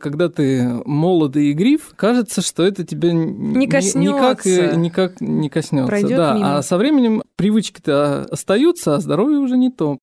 Когда ты молодый и гриф, кажется, что это тебя не коснется. Никак, никак не коснется. Пройдет да. мимо. А со временем привычки-то остаются, а здоровье уже не то.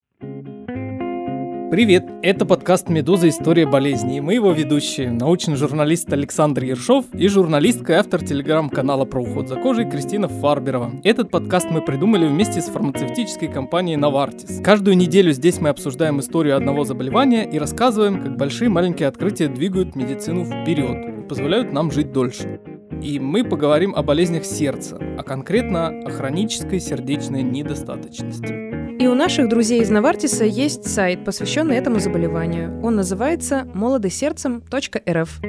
Привет! Это подкаст «Медуза. История болезни» и мы его ведущие, научный журналист Александр Ершов и журналистка и автор телеграм-канала про уход за кожей Кристина Фарберова. Этот подкаст мы придумали вместе с фармацевтической компанией Novartis. Каждую неделю здесь мы обсуждаем историю одного заболевания и рассказываем, как большие и маленькие открытия двигают медицину вперед и позволяют нам жить дольше. И мы поговорим о болезнях сердца, а конкретно о хронической сердечной недостаточности. И у наших друзей из Навартиса есть сайт, посвященный этому заболеванию. Он называется молодосердцем.рф.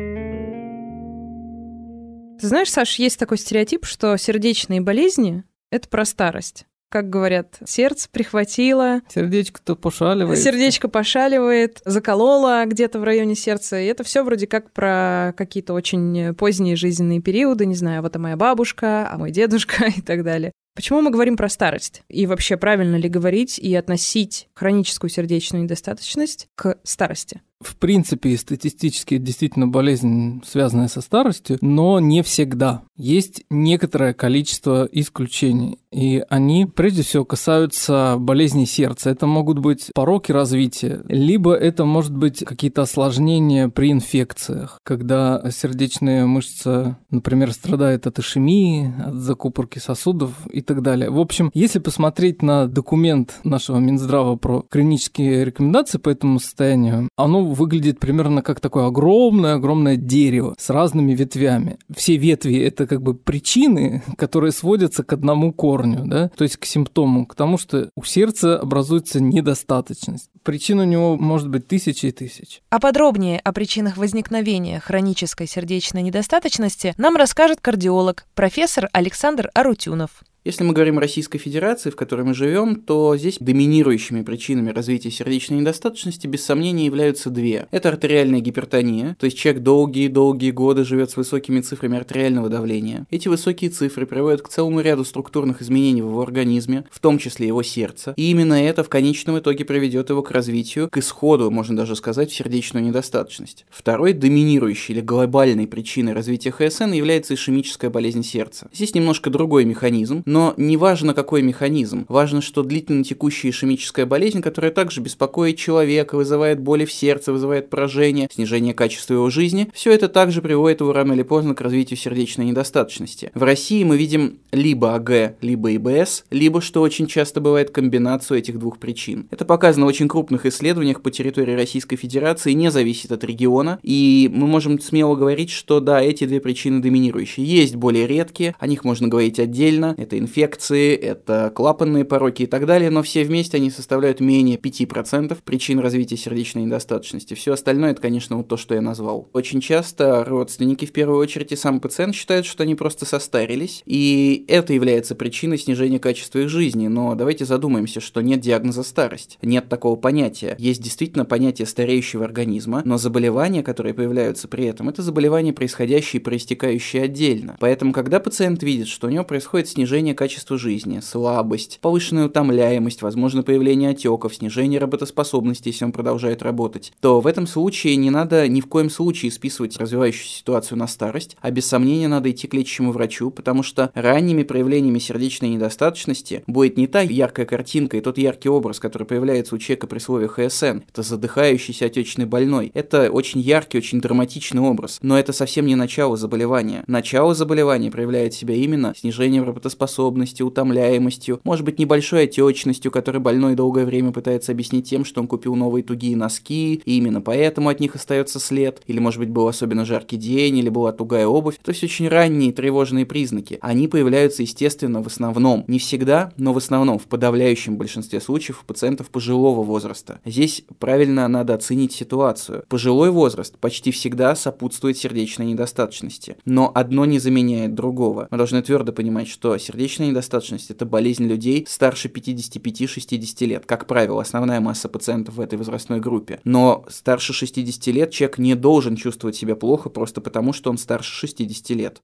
Ты знаешь, Саш, есть такой стереотип, что сердечные болезни — это про старость. Как говорят, сердце прихватило, Сердечко-то пошаливает. сердечко пошаливает, закололо где-то в районе сердца. И это все вроде как про какие-то очень поздние жизненные периоды, не знаю, вот а моя бабушка, а мой дедушка и так далее. Почему мы говорим про старость? И вообще правильно ли говорить и относить хроническую сердечную недостаточность к старости? В принципе, статистически действительно болезнь, связанная со старостью, но не всегда. Есть некоторое количество исключений, и они прежде всего касаются болезней сердца. Это могут быть пороки развития, либо это может быть какие-то осложнения при инфекциях, когда сердечная мышца, например, страдает от ишемии, от закупорки сосудов и так далее. В общем, если посмотреть на документ нашего Минздрава про клинические рекомендации по этому состоянию, оно выглядит примерно как такое огромное-огромное дерево с разными ветвями. Все ветви — это как бы причины, которые сводятся к одному корню, да, то есть к симптому, к тому, что у сердца образуется недостаточность. Причин у него может быть тысячи и тысячи. А подробнее о причинах возникновения хронической сердечной недостаточности нам расскажет кардиолог, профессор Александр Арутюнов. Если мы говорим о Российской Федерации, в которой мы живем, то здесь доминирующими причинами развития сердечной недостаточности без сомнения являются две. Это артериальная гипертония, то есть человек долгие-долгие годы живет с высокими цифрами артериального давления. Эти высокие цифры приводят к целому ряду структурных изменений в его организме, в том числе его сердца. И именно это в конечном итоге приведет его к развитию, к исходу, можно даже сказать, в сердечную недостаточность. Второй доминирующей или глобальной причиной развития ХСН является ишемическая болезнь сердца. Здесь немножко другой механизм, но но не важно, какой механизм. Важно, что длительно текущая ишемическая болезнь, которая также беспокоит человека, вызывает боли в сердце, вызывает поражение, снижение качества его жизни, все это также приводит его рано или поздно к развитию сердечной недостаточности. В России мы видим либо АГ, либо ИБС, либо, что очень часто бывает, комбинацию этих двух причин. Это показано в очень крупных исследованиях по территории Российской Федерации, не зависит от региона, и мы можем смело говорить, что да, эти две причины доминирующие. Есть более редкие, о них можно говорить отдельно, это инфекции, это клапанные пороки и так далее, но все вместе они составляют менее 5% причин развития сердечной недостаточности. Все остальное это, конечно, вот то, что я назвал. Очень часто родственники, в первую очередь, и сам пациент считают, что они просто состарились, и это является причиной снижения качества их жизни. Но давайте задумаемся, что нет диагноза старость, нет такого понятия. Есть действительно понятие стареющего организма, но заболевания, которые появляются при этом, это заболевания, происходящие и проистекающие отдельно. Поэтому, когда пациент видит, что у него происходит снижение качества жизни, слабость, повышенная утомляемость, возможно появление отеков, снижение работоспособности, если он продолжает работать, то в этом случае не надо ни в коем случае списывать развивающуюся ситуацию на старость, а без сомнения надо идти к лечащему врачу, потому что ранними проявлениями сердечной недостаточности будет не та яркая картинка и тот яркий образ, который появляется у человека при слове ХСН. Это задыхающийся отечный больной. Это очень яркий, очень драматичный образ, но это совсем не начало заболевания. Начало заболевания проявляет себя именно снижением работоспособности, утомляемостью, может быть небольшой отечностью, которой больной долгое время пытается объяснить тем, что он купил новые тугие носки, и именно поэтому от них остается след, или может быть был особенно жаркий день, или была тугая обувь. То есть очень ранние тревожные признаки. Они появляются, естественно, в основном, не всегда, но в основном, в подавляющем большинстве случаев у пациентов пожилого возраста. Здесь правильно надо оценить ситуацию. Пожилой возраст почти всегда сопутствует сердечной недостаточности, но одно не заменяет другого. Мы должны твердо понимать, что сердечная недостаточность – это болезнь людей старше 55-60 лет. Как правило, основная масса пациентов в этой возрастной группе. Но старше 60 лет человек не должен чувствовать себя плохо просто потому, что он старше 60 лет.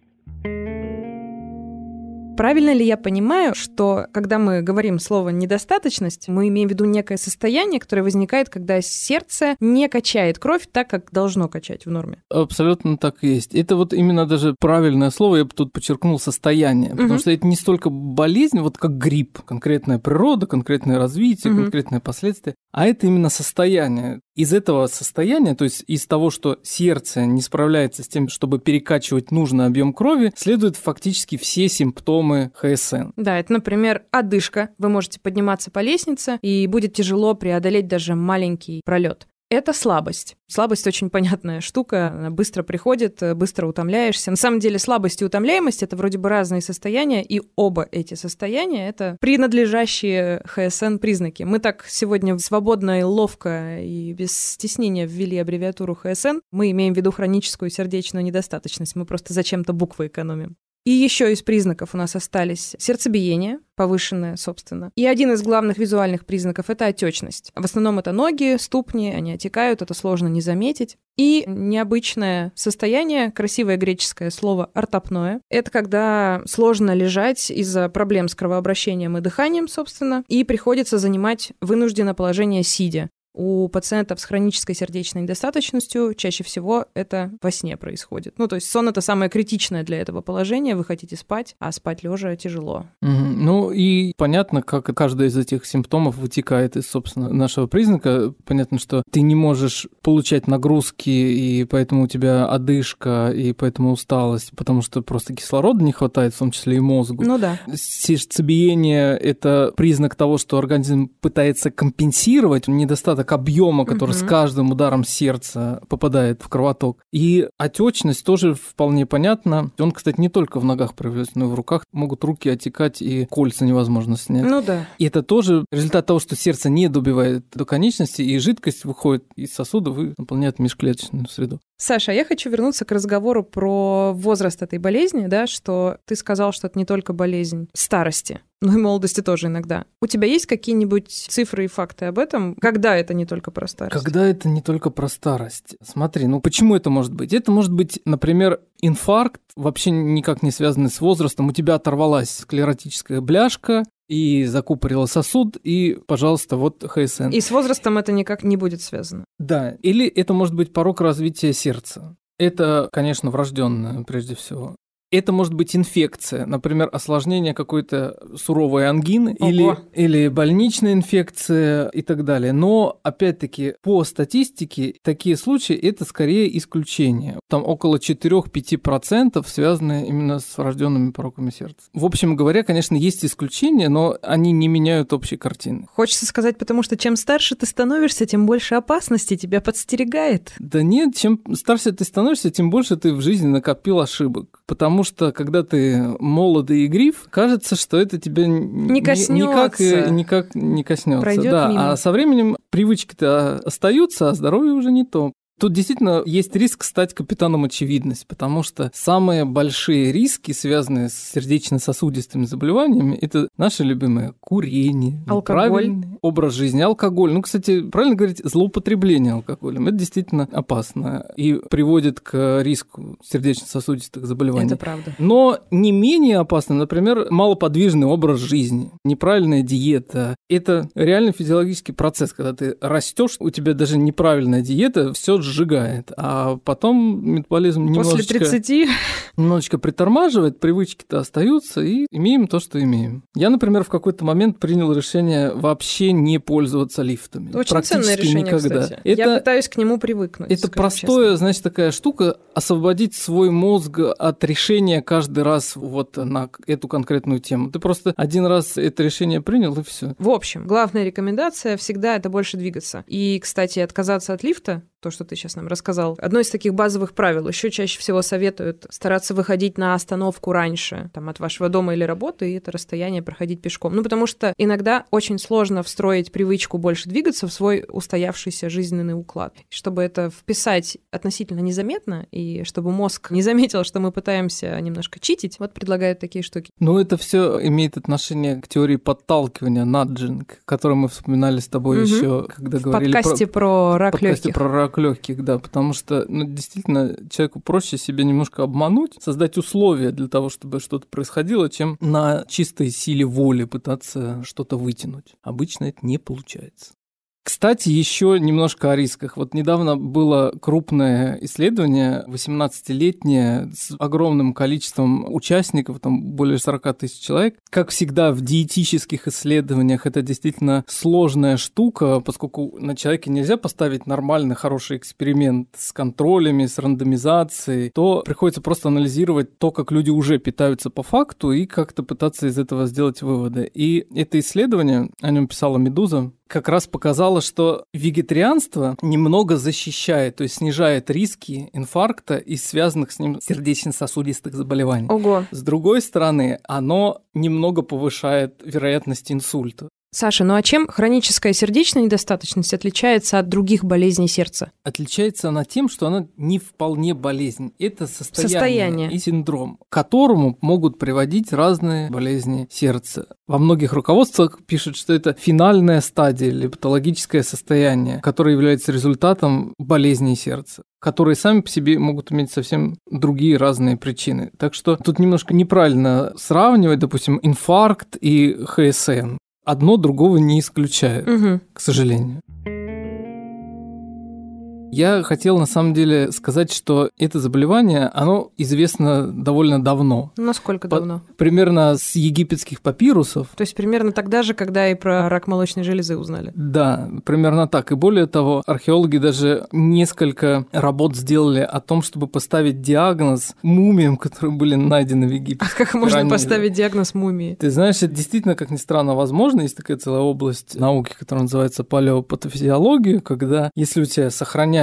Правильно ли я понимаю, что когда мы говорим слово недостаточность, мы имеем в виду некое состояние, которое возникает, когда сердце не качает кровь так, как должно качать в норме? Абсолютно так и есть. Это вот именно даже правильное слово, я бы тут подчеркнул, состояние. Потому Мгм. что это не столько болезнь, вот как грипп, конкретная природа, конкретное развитие, Мгм. конкретные последствия, а это именно состояние. Из этого состояния, то есть из того, что сердце не справляется с тем, чтобы перекачивать нужный объем крови, следуют фактически все симптомы ХСН. Да, это, например, одышка. Вы можете подниматься по лестнице, и будет тяжело преодолеть даже маленький пролет. Это слабость. Слабость очень понятная штука, она быстро приходит, быстро утомляешься. На самом деле слабость и утомляемость — это вроде бы разные состояния, и оба эти состояния — это принадлежащие ХСН признаки. Мы так сегодня свободно и ловко и без стеснения ввели аббревиатуру ХСН. Мы имеем в виду хроническую сердечную недостаточность, мы просто зачем-то буквы экономим. И еще из признаков у нас остались сердцебиение, повышенное, собственно. И один из главных визуальных признаков — это отечность. В основном это ноги, ступни, они отекают, это сложно не заметить. И необычное состояние, красивое греческое слово «ортопное». Это когда сложно лежать из-за проблем с кровообращением и дыханием, собственно, и приходится занимать вынужденное положение сидя. У пациентов с хронической сердечной недостаточностью чаще всего это во сне происходит. Ну, то есть сон — это самое критичное для этого положение. Вы хотите спать, а спать лежа тяжело. Мгм. Ну и понятно, как каждый из этих симптомов вытекает из, собственно, нашего признака. Понятно, что ты не можешь получать нагрузки, и поэтому у тебя одышка, и поэтому усталость, потому что просто кислорода не хватает, в том числе и мозгу. Ну да. Сердцебиение – это признак того, что организм пытается компенсировать недостаток объема, который с Мгм. каждым ударом сердца попадает в кровоток. И отечность тоже вполне понятно. Он, кстати, не только в ногах проявляется, но и в руках. Могут руки отекать, и кольца невозможно снять. Ну да. И это тоже результат того, что сердце не добивает до конечности, и жидкость выходит из сосудов и наполняет межклеточную среду. Саша, а я хочу вернуться к разговору про возраст этой болезни, да, что ты сказал, что это не только болезнь старости, но и молодости тоже иногда. У тебя есть какие-нибудь цифры и факты об этом? Когда это не только про старость? Когда это не только про старость. Смотри, ну почему это может быть? Это может быть, например, инфаркт, вообще никак не связанный с возрастом. У тебя оторвалась склеротическая бляшка, и закупорила сосуд, и, пожалуйста, вот ХСН. И с возрастом это никак не будет связано. Да, или это может быть порог развития сердца. Это, конечно, врожденное прежде всего. Это может быть инфекция, например, осложнение какой-то суровой ангины Ого. или, или больничная инфекция и так далее. Но, опять-таки, по статистике, такие случаи – это скорее исключение. Там около 4-5% связаны именно с врожденными пороками сердца. В общем говоря, конечно, есть исключения, но они не меняют общей картины. Хочется сказать, потому что чем старше ты становишься, тем больше опасности тебя подстерегает. Да нет, чем старше ты становишься, тем больше ты в жизни накопил ошибок. Потому что, когда ты молодый и игрив, кажется, что это тебя не коснётся. никак, э, никак не коснется. Пройдёт да, мимо. а со временем привычки-то остаются, а здоровье уже не то. Тут действительно есть риск стать капитаном очевидность, потому что самые большие риски, связанные с сердечно-сосудистыми заболеваниями, это наши любимые курение, Алкоголь. образ жизни, алкоголь. Ну, кстати, правильно говорить, злоупотребление алкоголем. Это действительно опасно и приводит к риску сердечно-сосудистых заболеваний. Это правда. Но не менее опасно, например, малоподвижный образ жизни, неправильная диета. Это реально физиологический процесс, когда ты растешь, у тебя даже неправильная диета все сжигает, а потом метаболизм После немножечко, 30 немножечко притормаживает, привычки-то остаются, и имеем то, что имеем. Я, например, в какой-то момент принял решение вообще не пользоваться лифтами. Очень Практически ценное решение, никогда. кстати. Это, Я пытаюсь к нему привыкнуть. это простое, честно. значит, такая штука, освободить свой мозг от решения каждый раз вот на эту конкретную тему. Ты просто один раз это решение принял, и все. В общем, главная рекомендация всегда это больше двигаться. И, кстати, отказаться от лифта, то, что ты сейчас нам рассказал, одно из таких базовых правил. Еще чаще всего советуют стараться выходить на остановку раньше, там, от вашего дома или работы, и это расстояние проходить пешком. Ну, потому что иногда очень сложно встроить привычку больше двигаться в свой устоявшийся жизненный уклад. Чтобы это вписать относительно незаметно, и чтобы мозг не заметил, что мы пытаемся немножко читить, вот предлагают такие штуки. Но это все имеет отношение к теории подталкивания, наджинг, которую мы вспоминали с тобой Мгм. еще, когда В говорили подкасте про, про рак подкасте легких. про рак рак легких, да, потому что ну, действительно человеку проще себе немножко обмануть, создать условия для того, чтобы что-то происходило, чем на чистой силе воли пытаться что-то вытянуть. Обычно это не получается. Кстати, еще немножко о рисках. Вот недавно было крупное исследование, 18-летнее, с огромным количеством участников, там более 40 тысяч человек. Как всегда в диетических исследованиях это действительно сложная штука, поскольку на человеке нельзя поставить нормальный, хороший эксперимент с контролями, с рандомизацией, то приходится просто анализировать то, как люди уже питаются по факту и как-то пытаться из этого сделать выводы. И это исследование, о нем писала «Медуза», как раз показало, что вегетарианство немного защищает, то есть снижает риски инфаркта и связанных с ним сердечно-сосудистых заболеваний. Ого. С другой стороны, оно немного повышает вероятность инсульта. Саша, ну а чем хроническая сердечная недостаточность отличается от других болезней сердца? Отличается она тем, что она не вполне болезнь. Это состояние, Состояние. и синдром, к которому могут приводить разные болезни сердца. Во многих руководствах пишут, что это финальная стадия или патологическое состояние, которое является результатом болезни сердца которые сами по себе могут иметь совсем другие разные причины. Так что тут немножко неправильно сравнивать, допустим, инфаркт и ХСН одно другого не исключает, Угу. к сожалению. Я хотел на самом деле сказать, что это заболевание, оно известно довольно давно. Насколько По- давно? Примерно с египетских папирусов. То есть примерно тогда же, когда и про рак молочной железы узнали. Да, примерно так. И более того, археологи даже несколько работ сделали о том, чтобы поставить диагноз мумиям, которые были найдены в Египте. А как можно Ранее. поставить диагноз мумии? Ты знаешь, это действительно, как ни странно, возможно. Есть такая целая область науки, которая называется палеопатофизиология, когда если у тебя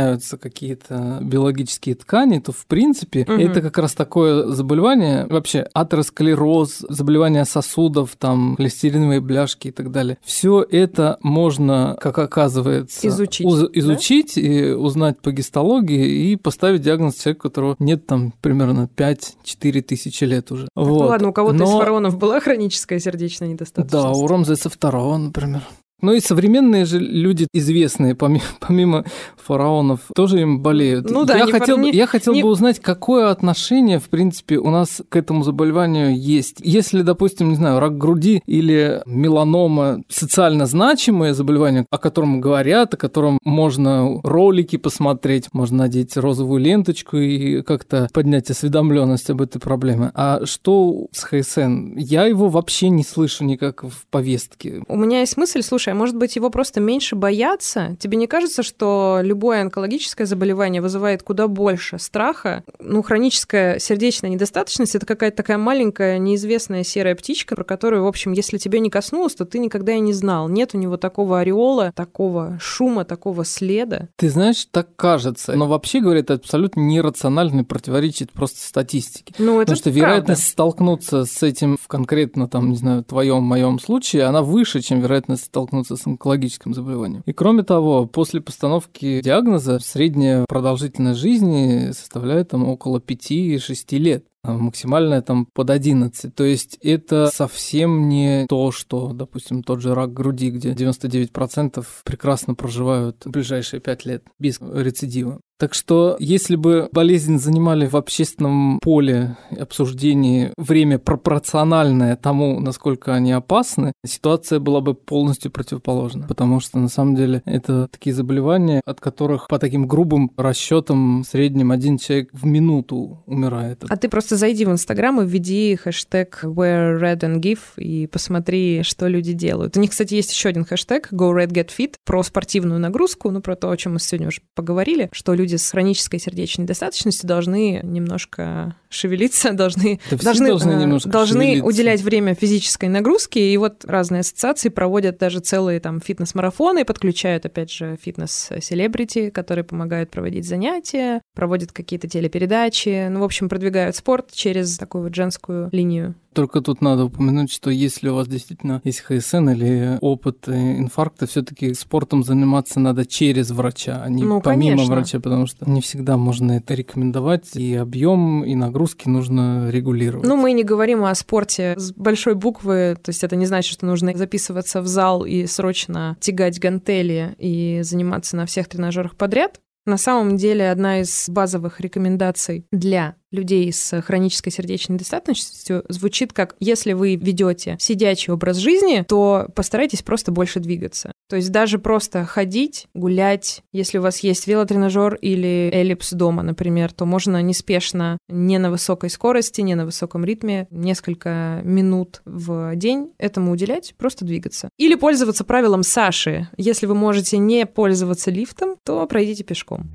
сохраняются какие-то биологические ткани, то в принципе Мгм. это как раз такое заболевание, вообще атеросклероз, заболевания сосудов, там холестериновые бляшки и так далее. Все это можно, как оказывается, Изучить, уз- да? изучить и узнать по гистологии и поставить диагноз человеку, у которого нет там примерно 5-4 тысячи лет уже. Ну Вот. ладно, у кого-то из Но- фараонов была хроническая сердечная да, недостаточность. у Рамзеса второго, например. Ну и современные же люди известные, помимо, помимо фараонов, тоже им болеют. Ну да, я не хотел, не- я хотел не- бы узнать, какое отношение, в принципе, у нас к этому заболеванию есть. Если, допустим, не знаю, рак груди или меланома социально значимое заболевание, о котором говорят, о котором можно ролики посмотреть, можно надеть розовую ленточку и как-то поднять осведомленность об этой проблеме. А что с ХСН? Я его вообще не слышу никак в повестке. У меня есть мысль, слушай, а может быть его просто меньше боятся? Тебе не кажется, что любое онкологическое заболевание вызывает куда больше страха? Ну, хроническая сердечная недостаточность — это какая-то такая маленькая неизвестная серая птичка, про которую, в общем, если тебе не коснулось, то ты никогда и не знал. Нет у него такого ореола, такого шума, такого следа. Ты знаешь, так кажется. Но вообще, говорят, это абсолютно нерационально и противоречит просто статистике. Ну, это Потому что правда. вероятность столкнуться с этим в конкретно, там, не знаю, твоем, моем случае, она выше, чем вероятность столкнуться с онкологическим заболеванием. И кроме того, после постановки диагноза средняя продолжительность жизни составляет там около 5-6 лет а максимальная там под 11. То есть это совсем не то, что, допустим, тот же рак груди, где 99% прекрасно проживают ближайшие 5 лет без рецидива. Так что, если бы болезнь занимали в общественном поле обсуждении время пропорциональное тому, насколько они опасны, ситуация была бы полностью противоположна. Потому что, на самом деле, это такие заболевания, от которых по таким грубым расчетам в среднем один человек в минуту умирает. А ты просто зайди в Инстаграм и введи хэштег Wear Red and Give и посмотри, что люди делают. У них, кстати, есть еще один хэштег Go Red Get Fit про спортивную нагрузку, ну, про то, о чем мы сегодня уже поговорили, что люди с хронической сердечной недостаточностью должны немножко шевелиться, должны, Да должны, должны э, немножко должны шевелиться. уделять время физической нагрузке. И вот разные ассоциации проводят даже целые там фитнес-марафоны, подключают, опять же, фитнес-селебрити, которые помогают проводить занятия, проводят какие-то телепередачи, ну, в общем, продвигают спорт через такую вот женскую линию. Только тут надо упомянуть, что если у вас действительно есть ХСН или опыт э, инфаркта, все-таки спортом заниматься надо через врача, а не Ну, помимо конечно. врача, потому что не всегда можно это рекомендовать, и объем, и нагрузки нужно регулировать. Ну, мы не говорим о спорте с большой буквы, то есть это не значит, что нужно записываться в зал и срочно тягать гантели и заниматься на всех тренажерах подряд. На самом деле, одна из базовых рекомендаций для людей с хронической сердечной недостаточностью звучит как если вы ведете сидячий образ жизни, то постарайтесь просто больше двигаться. То есть даже просто ходить, гулять, если у вас есть велотренажер или эллипс дома, например, то можно неспешно, не на высокой скорости, не на высоком ритме, несколько минут в день этому уделять, просто двигаться. Или пользоваться правилом Саши. Если вы можете не пользоваться лифтом, то пройдите пешком.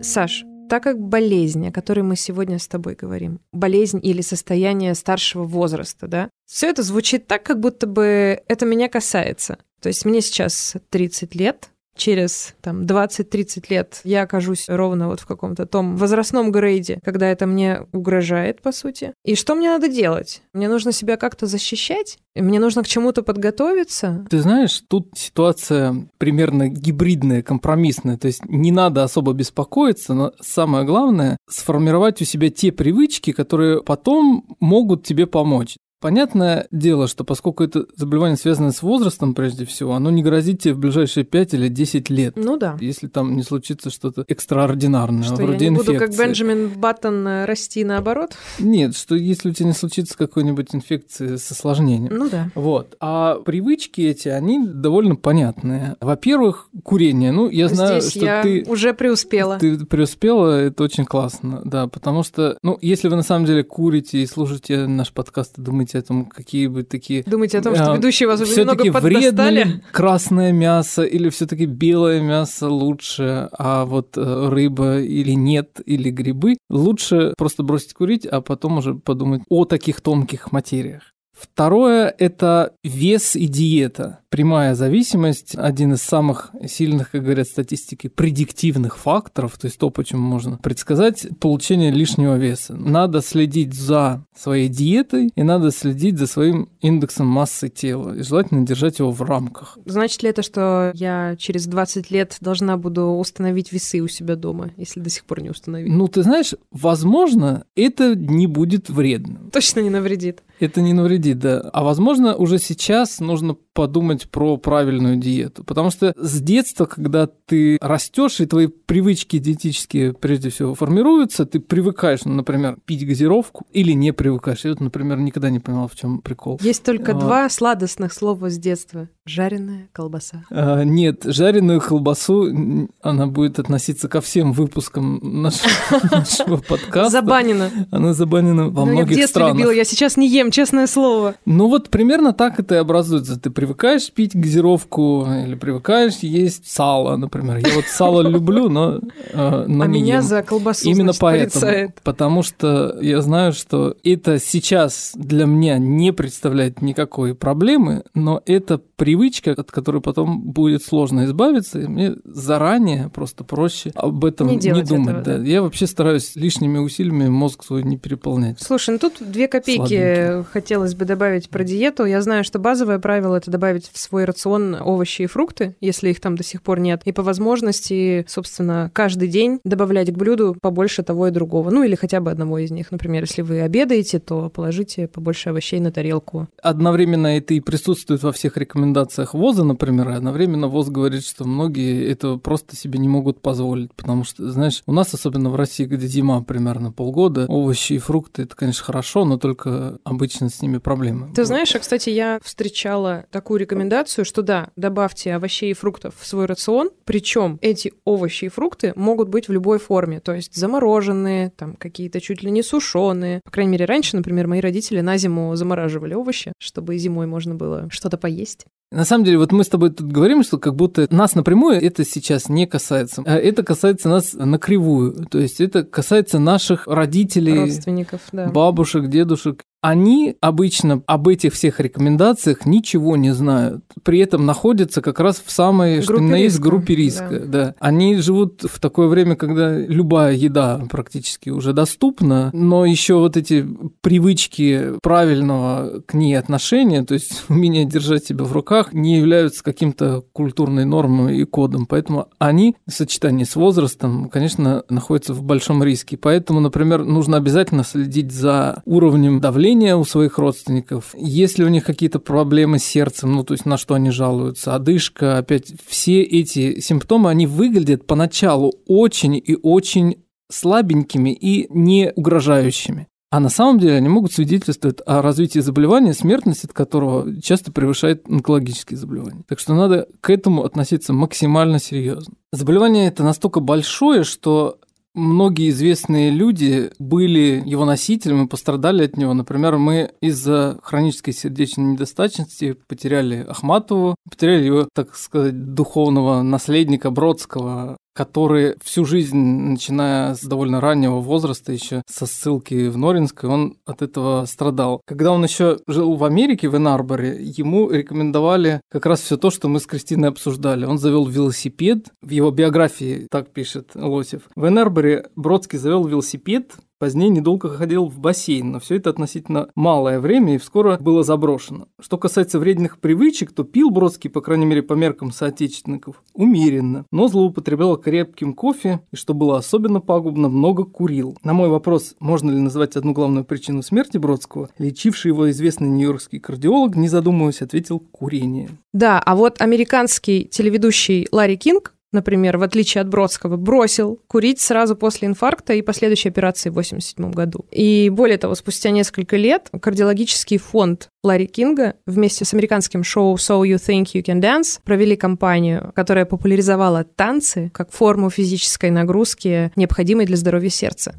Саш, так как болезнь, о которой мы сегодня с тобой говорим, болезнь или состояние старшего возраста, да, все это звучит так, как будто бы это меня касается. То есть мне сейчас 30 лет, через там 20-30 лет я окажусь ровно вот в каком-то том возрастном грейде, когда это мне угрожает, по сути. И что мне надо делать? Мне нужно себя как-то защищать? Мне нужно к чему-то подготовиться? Ты знаешь, тут ситуация примерно гибридная, компромиссная. То есть не надо особо беспокоиться, но самое главное – сформировать у себя те привычки, которые потом могут тебе помочь. Понятное дело, что поскольку это заболевание связано с возрастом прежде всего, оно не грозит тебе в ближайшие 5 или 10 лет. Ну да. Если там не случится что-то экстраординарное, что вроде я не инфекции. буду как Бенджамин Баттон э, расти наоборот? Нет, что если у тебя не случится какой-нибудь инфекции с осложнением. Ну да. Вот. А привычки эти, они довольно понятные. Во-первых, курение. Ну, я знаю, Здесь что я ты... уже преуспела. Ты преуспела, это очень классно, да, потому что, ну, если вы на самом деле курите и слушаете наш подкаст и думаете о том, какие бы такие... Думаете о том, что а, ведущие вас уже немного поддостали? ли красное мясо или все-таки белое мясо лучше, а вот э, рыба или нет, или грибы, лучше просто бросить курить, а потом уже подумать о таких тонких материях. Второе – это вес и диета. Прямая зависимость – один из самых сильных, как говорят статистики, предиктивных факторов, то есть то, почему можно предсказать получение лишнего веса. Надо следить за своей диетой и надо следить за своим индексом массы тела. И желательно держать его в рамках. Значит ли это, что я через 20 лет должна буду установить весы у себя дома, если до сих пор не установила? Ну, ты знаешь, возможно, это не будет вредно. Точно не навредит. Это не навредит, да. А возможно, уже сейчас нужно подумать про правильную диету. Потому что с детства, когда ты растешь, и твои привычки диетические прежде всего формируются, ты привыкаешь, ну, например, пить газировку или не привыкаешь. Я вот, например, никогда не понимал, в чем прикол. Есть только А. два сладостных слова с детства. Жареная колбаса. А, нет, жареную колбасу, она будет относиться ко всем выпускам нашего, нашего подкаста. Забанено. Она забанена во Ну, я в многих детстве странах. любила, я сейчас не ем, честное слово. Ну вот примерно так это и образуется. Ты привыкаешь пить газировку или привыкаешь есть сало, например. Я вот сало люблю, но, э, но а не меня ем. за колбасу, Именно значит, поэтому. порицает. Потому что я знаю, что это сейчас для меня не представляет никакой проблемы, но это привычка, от которой потом будет сложно избавиться, и мне заранее просто проще об этом Не не, думать. этого, да. да. Я вообще стараюсь лишними усилиями мозг свой не переполнять. Слушай, ну тут две копейки Слабенький. хотелось бы добавить про диету. Я знаю, что базовое правило это добавить в свой рацион овощи и фрукты, если их там до сих пор нет. И по возможности, собственно, каждый день добавлять к блюду побольше того и другого. Ну или хотя бы одного из них. Например, если вы обедаете, то положите побольше овощей на тарелку. Одновременно это и присутствует во всех рекомендациях ВОЗа, например, одновременно ВОЗ говорит, что многие этого просто себе не могут позволить, потому что, знаешь, у нас, особенно в России, где зима примерно полгода, овощи и фрукты, это, конечно, хорошо, но только обычно с ними проблемы. Ты Вот. знаешь, а, кстати, я встречала такую рекомендацию, что да, добавьте овощей и фруктов в свой рацион, причем эти овощи и фрукты могут быть в любой форме, то есть замороженные, там какие-то чуть ли не сушеные. По крайней мере, раньше, например, мои родители на зиму замораживали овощи, чтобы зимой можно было что-то поесть. На самом деле, вот мы с тобой тут говорим, что как будто нас напрямую это сейчас не касается. А Это касается нас накривую. То есть это касается наших родителей, Родственников, да. бабушек, дедушек. Они обычно об этих всех рекомендациях ничего не знают. При этом находятся как раз в самой, что Группе ни на есть, риска, группе риска. Да. Они живут в такое время, когда любая еда практически уже доступна, но еще вот эти привычки правильного к ней отношения, то есть умение держать себя в руках, не являются каким-то культурной нормой и кодом. Поэтому они в сочетании с возрастом, конечно, находятся в большом риске. Поэтому, например, нужно обязательно следить за уровнем давления давление у своих родственников, есть ли у них какие-то проблемы с сердцем, ну, то есть на что они жалуются, одышка, опять все эти симптомы, они выглядят поначалу очень и очень слабенькими и не угрожающими. А на самом деле они могут свидетельствовать о развитии заболевания, смертность от которого часто превышает онкологические заболевания. Так что надо к этому относиться максимально серьезно. Заболевание это настолько большое, что многие известные люди были его носителями, пострадали от него. Например, мы из-за хронической сердечной недостаточности потеряли Ахматову, потеряли его, так сказать, духовного наследника Бродского, который всю жизнь, начиная с довольно раннего возраста, еще со ссылки в Норинск, он от этого страдал. Когда он еще жил в Америке, в Энарборе, ему рекомендовали как раз все то, что мы с Кристиной обсуждали. Он завел велосипед, в его биографии так пишет Лосев. В Энарборе Бродский завел велосипед, Позднее недолго ходил в бассейн, но все это относительно малое время и скоро было заброшено. Что касается вредных привычек, то пил Бродский, по крайней мере по меркам соотечественников, умеренно, но злоупотреблял крепким кофе и, что было особенно пагубно, много курил. На мой вопрос, можно ли назвать одну главную причину смерти Бродского, лечивший его известный нью-йоркский кардиолог, не задумываясь, ответил «курение». Да, а вот американский телеведущий Ларри Кинг например, в отличие от Бродского, бросил курить сразу после инфаркта и последующей операции в 1987 году. И более того, спустя несколько лет кардиологический фонд Ларри Кинга вместе с американским шоу So You Think You Can Dance провели кампанию, которая популяризовала танцы как форму физической нагрузки, необходимой для здоровья сердца.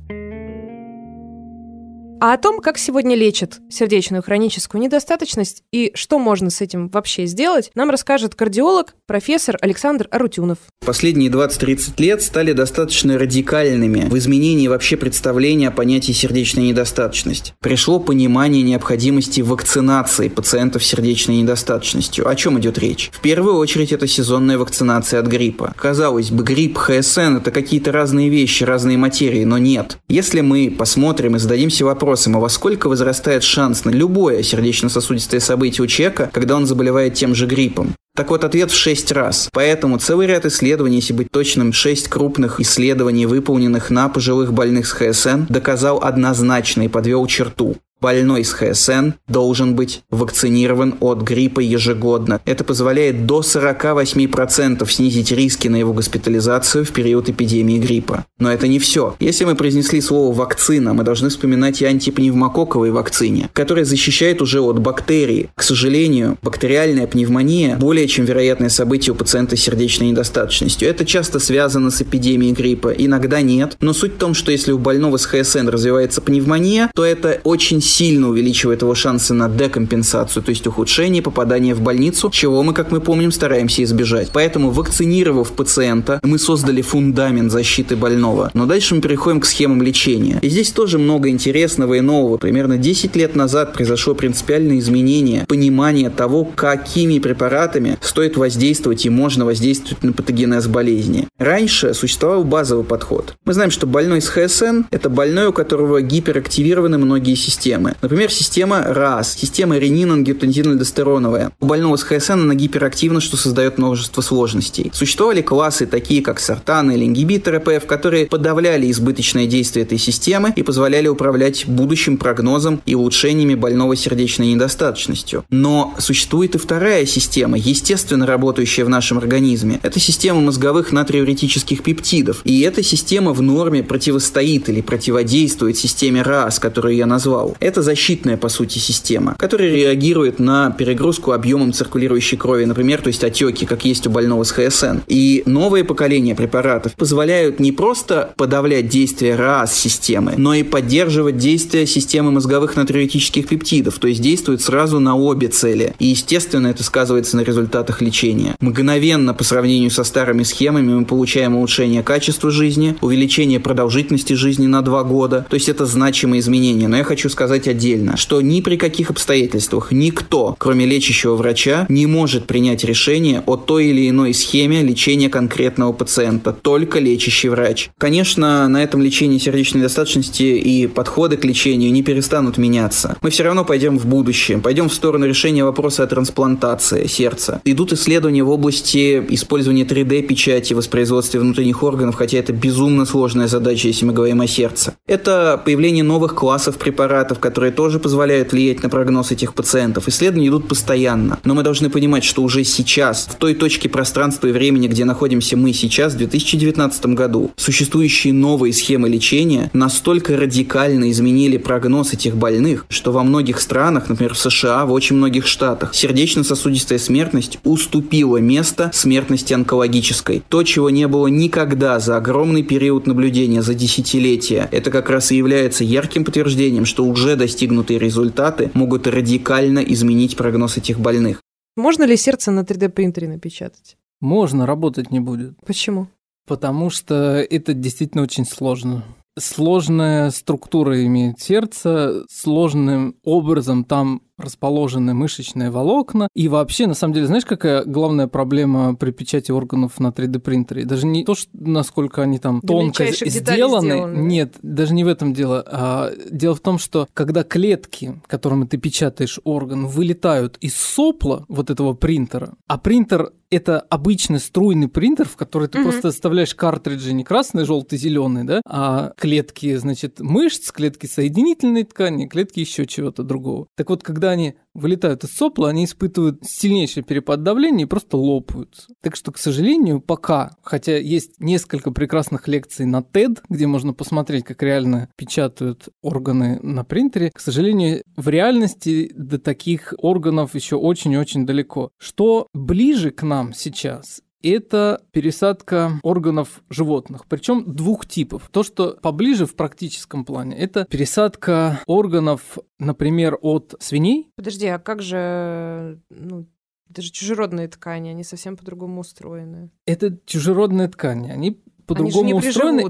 А о том, как сегодня лечат сердечную хроническую недостаточность и что можно с этим вообще сделать, нам расскажет кардиолог, профессор Александр Арутюнов. Последние 20-30 лет стали достаточно радикальными в изменении вообще представления о понятии сердечной недостаточности. Пришло понимание необходимости вакцинации пациентов с сердечной недостаточностью. О чем идет речь? В первую очередь это сезонная вакцинация от гриппа. Казалось бы, грипп, ХСН – это какие-то разные вещи, разные материи, но нет. Если мы посмотрим и зададимся вопросом, вопросом, а во сколько возрастает шанс на любое сердечно-сосудистое событие у человека, когда он заболевает тем же гриппом? Так вот, ответ в 6 раз. Поэтому целый ряд исследований, если быть точным, 6 крупных исследований, выполненных на пожилых больных с ХСН, доказал однозначно и подвел черту. Больной с ХСН должен быть вакцинирован от гриппа ежегодно. Это позволяет до 48% снизить риски на его госпитализацию в период эпидемии гриппа. Но это не все. Если мы произнесли слово «вакцина», мы должны вспоминать и антипневмококковой вакцине, которая защищает уже от бактерий. К сожалению, бактериальная пневмония – более чем вероятное событие у пациента с сердечной недостаточностью. Это часто связано с эпидемией гриппа, иногда нет. Но суть в том, что если у больного с ХСН развивается пневмония, то это очень сильно увеличивает его шансы на декомпенсацию, то есть ухудшение попадания в больницу, чего мы, как мы помним, стараемся избежать. Поэтому, вакцинировав пациента, мы создали фундамент защиты больного. Но дальше мы переходим к схемам лечения. И здесь тоже много интересного и нового. Примерно 10 лет назад произошло принципиальное изменение понимания того, какими препаратами стоит воздействовать и можно воздействовать на патогенез болезни. Раньше существовал базовый подход. Мы знаем, что больной с ХСН – это больной, у которого гиперактивированы многие системы системы. Например, система РАС, система ренин-ангиотензин-альдостероновая. У больного с ХСН она гиперактивна, что создает множество сложностей. Существовали классы, такие как сортаны или ингибиторы ПФ, которые подавляли избыточное действие этой системы и позволяли управлять будущим прогнозом и улучшениями больного сердечной недостаточностью. Но существует и вторая система, естественно работающая в нашем организме. Это система мозговых натриуретических пептидов. И эта система в норме противостоит или противодействует системе РАС, которую я назвал. Это защитная, по сути, система, которая реагирует на перегрузку объемом циркулирующей крови, например, то есть отеки, как есть у больного с ХСН. И новые поколения препаратов позволяют не просто подавлять действие РАС-системы, но и поддерживать действие системы мозговых натриотических пептидов, то есть действует сразу на обе цели. И, естественно, это сказывается на результатах лечения. Мгновенно по сравнению со старыми схемами мы получаем улучшение качества жизни, увеличение продолжительности жизни на два года, то есть это значимые изменения. Но я хочу сказать, сказать отдельно, что ни при каких обстоятельствах никто, кроме лечащего врача, не может принять решение о той или иной схеме лечения конкретного пациента, только лечащий врач. Конечно, на этом лечении сердечной недостаточности и подходы к лечению не перестанут меняться. Мы все равно пойдем в будущее, пойдем в сторону решения вопроса о трансплантации сердца. Идут исследования в области использования 3D-печати, воспроизводстве внутренних органов, хотя это безумно сложная задача, если мы говорим о сердце. Это появление новых классов препаратов, которые тоже позволяют влиять на прогноз этих пациентов. Исследования идут постоянно. Но мы должны понимать, что уже сейчас, в той точке пространства и времени, где находимся мы сейчас, в 2019 году, существующие новые схемы лечения настолько радикально изменили прогноз этих больных, что во многих странах, например, в США, в очень многих штатах, сердечно-сосудистая смертность уступила место смертности онкологической. То, чего не было никогда за огромный период наблюдения, за десятилетия, это как раз и является ярким подтверждением, что уже достигнутые результаты могут радикально изменить прогноз этих больных. Можно ли сердце на 3D-принтере напечатать? Можно, работать не будет. Почему? Потому что это действительно очень сложно сложная структура имеет сердце, сложным образом там расположены мышечные волокна. И вообще, на самом деле, знаешь, какая главная проблема при печати органов на 3D принтере? Даже не то, что, насколько они там тонко сделаны. сделаны. Нет, даже не в этом дело. А дело в том, что когда клетки, которыми ты печатаешь орган, вылетают из сопла вот этого принтера, а принтер это обычный струйный принтер, в который ты mm-hmm. просто оставляешь картриджи не красный, желтый, зеленый, да, а клетки, значит, мышц, клетки соединительной ткани, клетки еще чего-то другого. Так вот, когда они вылетают из сопла, они испытывают сильнейший перепад давления и просто лопаются. Так что, к сожалению, пока, хотя есть несколько прекрасных лекций на TED, где можно посмотреть, как реально печатают органы на принтере, к сожалению, в реальности до таких органов еще очень-очень далеко. Что ближе к нам сейчас, это пересадка органов животных, причем двух типов. То, что поближе в практическом плане, это пересадка органов, например, от свиней. Подожди, а как же ну, это же чужеродные ткани, они совсем по-другому устроены. Это чужеродные ткани, они по-другому устроены.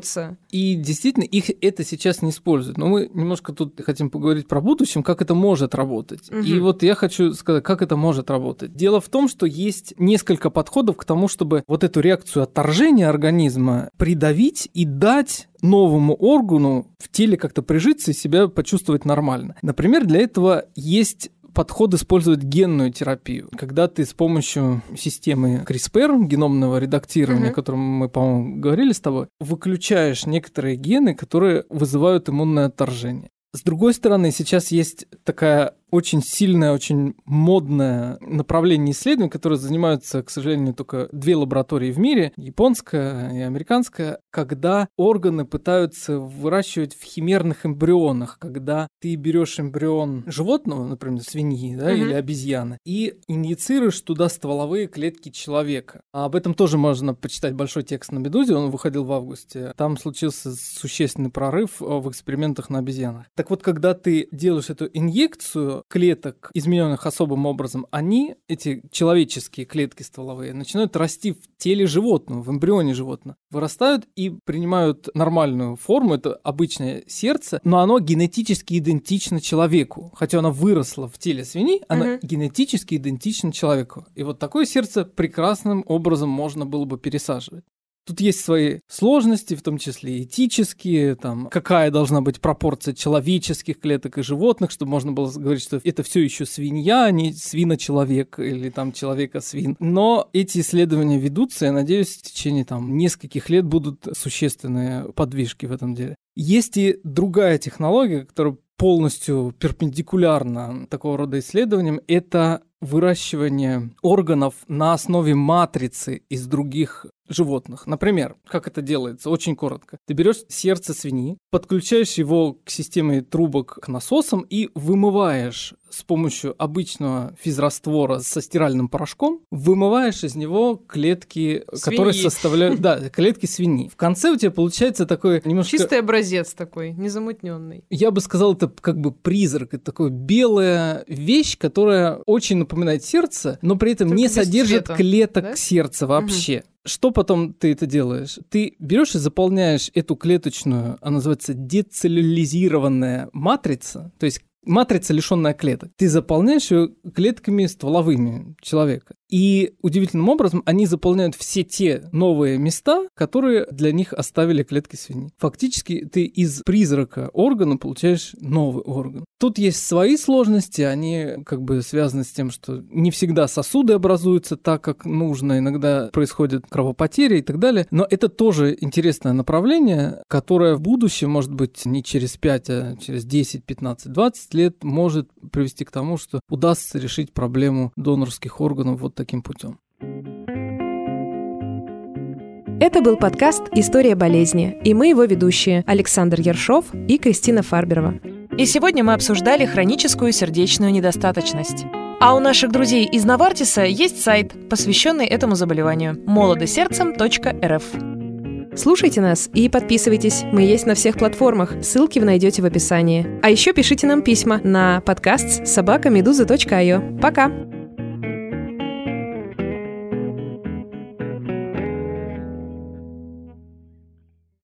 И действительно, их это сейчас не используют. Но мы немножко тут хотим поговорить про будущем, как это может работать. Угу. И вот я хочу сказать, как это может работать. Дело в том, что есть несколько подходов к тому, чтобы вот эту реакцию отторжения организма придавить и дать новому органу в теле как-то прижиться и себя почувствовать нормально. Например, для этого есть подход использовать генную терапию, когда ты с помощью системы CRISPR, геномного редактирования, угу. о котором мы, по-моему, говорили с тобой, выключаешь некоторые гены, которые вызывают иммунное отторжение. С другой стороны, сейчас есть такая очень сильное, очень модное направление исследований, которое занимаются, к сожалению, только две лаборатории в мире, японская и американская, когда органы пытаются выращивать в химерных эмбрионах, когда ты берешь эмбрион животного, например, свиньи да, mm-hmm. или обезьяны, и инъецируешь туда стволовые клетки человека. А об этом тоже можно почитать большой текст на Медузе, он выходил в августе. Там случился существенный прорыв в экспериментах на обезьянах. Так вот, когда ты делаешь эту инъекцию, клеток, измененных особым образом, они, эти человеческие клетки стволовые, начинают расти в теле животного, в эмбрионе животного, вырастают и принимают нормальную форму, это обычное сердце, но оно генетически идентично человеку. Хотя оно выросло в теле свиньи, оно угу. генетически идентично человеку. И вот такое сердце прекрасным образом можно было бы пересаживать. Тут есть свои сложности, в том числе этические, там, какая должна быть пропорция человеческих клеток и животных, чтобы можно было говорить, что это все еще свинья, а не свина-человек или там человека-свин. Но эти исследования ведутся, я надеюсь, в течение там нескольких лет будут существенные подвижки в этом деле. Есть и другая технология, которая полностью перпендикулярна такого рода исследованиям, это выращивание органов на основе матрицы из других животных. Например, как это делается? Очень коротко. Ты берешь сердце свиньи, подключаешь его к системе трубок к насосам и вымываешь с помощью обычного физраствора со стиральным порошком, вымываешь из него клетки, свиньи. которые составляют... Да, клетки свиньи. В конце у тебя получается такой немножко... Чистый образец такой, незамутненный. Я бы сказал, это как бы призрак, это такая белая вещь, которая очень напоминает сердце, но при этом Только не содержит цвета, клеток да? сердца вообще. Угу. Что потом ты это делаешь? Ты берешь и заполняешь эту клеточную, она называется децеллюлизированная матрица, то есть матрица, лишенная клеток. Ты заполняешь ее клетками стволовыми человека. И удивительным образом они заполняют все те новые места, которые для них оставили клетки свиньи. Фактически ты из призрака органа получаешь новый орган. Тут есть свои сложности, они как бы связаны с тем, что не всегда сосуды образуются так, как нужно, иногда происходит кровопотеря и так далее. Но это тоже интересное направление, которое в будущем, может быть, не через 5, а через 10, 15, 20 лет может привести к тому, что удастся решить проблему донорских органов вот таким путем. Это был подкаст «История болезни», и мы его ведущие Александр Ершов и Кристина Фарберова. И сегодня мы обсуждали хроническую сердечную недостаточность. А у наших друзей из Навартиса есть сайт, посвященный этому заболеванию – молодосердцем.рф. Слушайте нас и подписывайтесь. Мы есть на всех платформах. Ссылки вы найдете в описании. А еще пишите нам письма на подкаст собакамедуза.io. Пока!